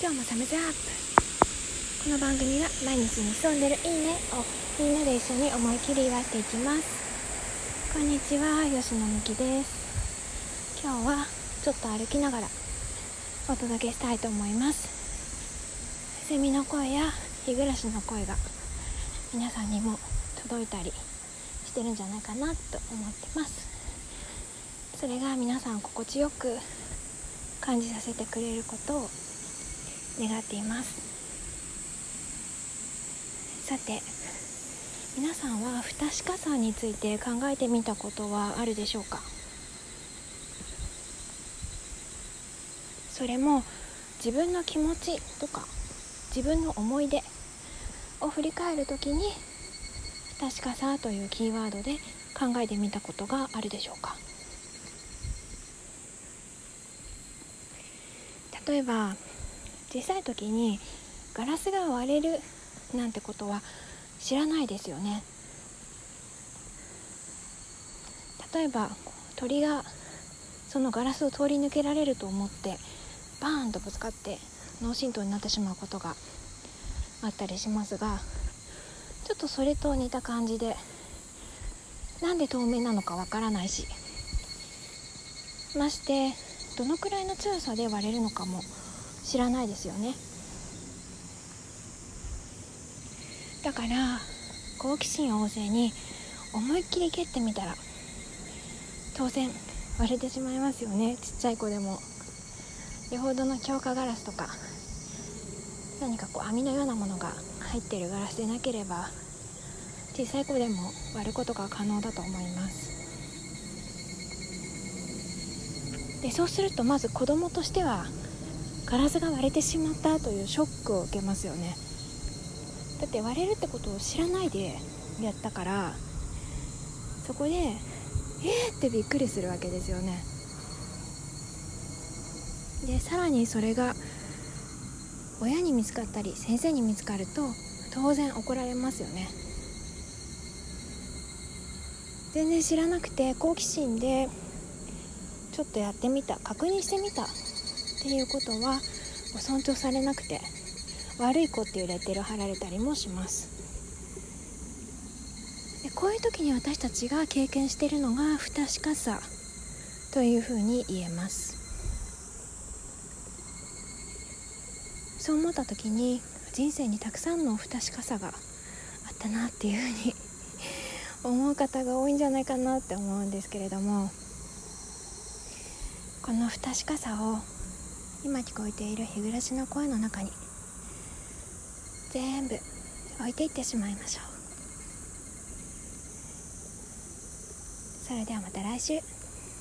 今日もサムズアップ。この番組は毎日に潜んでるいいねをみんなで一緒に思い切り祝っていきます。こんにちは吉野美希です。今日はちょっと歩きながらお届けしたいと思います。セミの声や日暮らしの声が皆さんにも届いたりしてるんじゃないかなと思ってます。それが皆さん心地よく感じさせてくれることを願っています。さて皆さんは不確かさについて考えてみたことはあるでしょうか？それも自分の気持ちとか自分の思い出を振り返る時に不確かさというキーワードで考えてみたことがあるでしょうか？例えば小さい時にガラスが割れるなんてことは知らないですよね。例えば鳥がそのガラスを通り抜けられると思ってバーンとぶつかって脳震盪になってしまうことがあったりしますがちょっとそれと似た感じでなんで透明なのかわからないしましてどのくらいの強さで割れるのかも知らないですよね。だから好奇心旺盛に思いっきり蹴ってみたら当然割れてしまいますよね。ちっちゃい子でも。よほどの強化ガラスとか何かこう網のようなものが入ってるガラスでなければ小さい子でも割ることが可能だと思います。でそうするとまず子供としてはガラスが割れてしまったというショックを受けますよね。だって割れるってことを知らないでやったからそこでえーってびっくりするわけですよね。でさらにそれが親に見つかったり先生に見つかると当然怒られますよね。全然知らなくて好奇心でちょっとやってみた確認してみた。っていうことは尊重されなくて悪い子っていうレッテル貼られたりもします。でこういう時に私たちが経験しているのが不確かさというふうに言えます。そう思った時に人生にたくさんの不確かさがあったなっていうふうに思う方が多いんじゃないかなって思うんですけれどもこの不確かさを聞こえている日暮らしの声の中に全部置いていってしまいましょう。それではまた来週。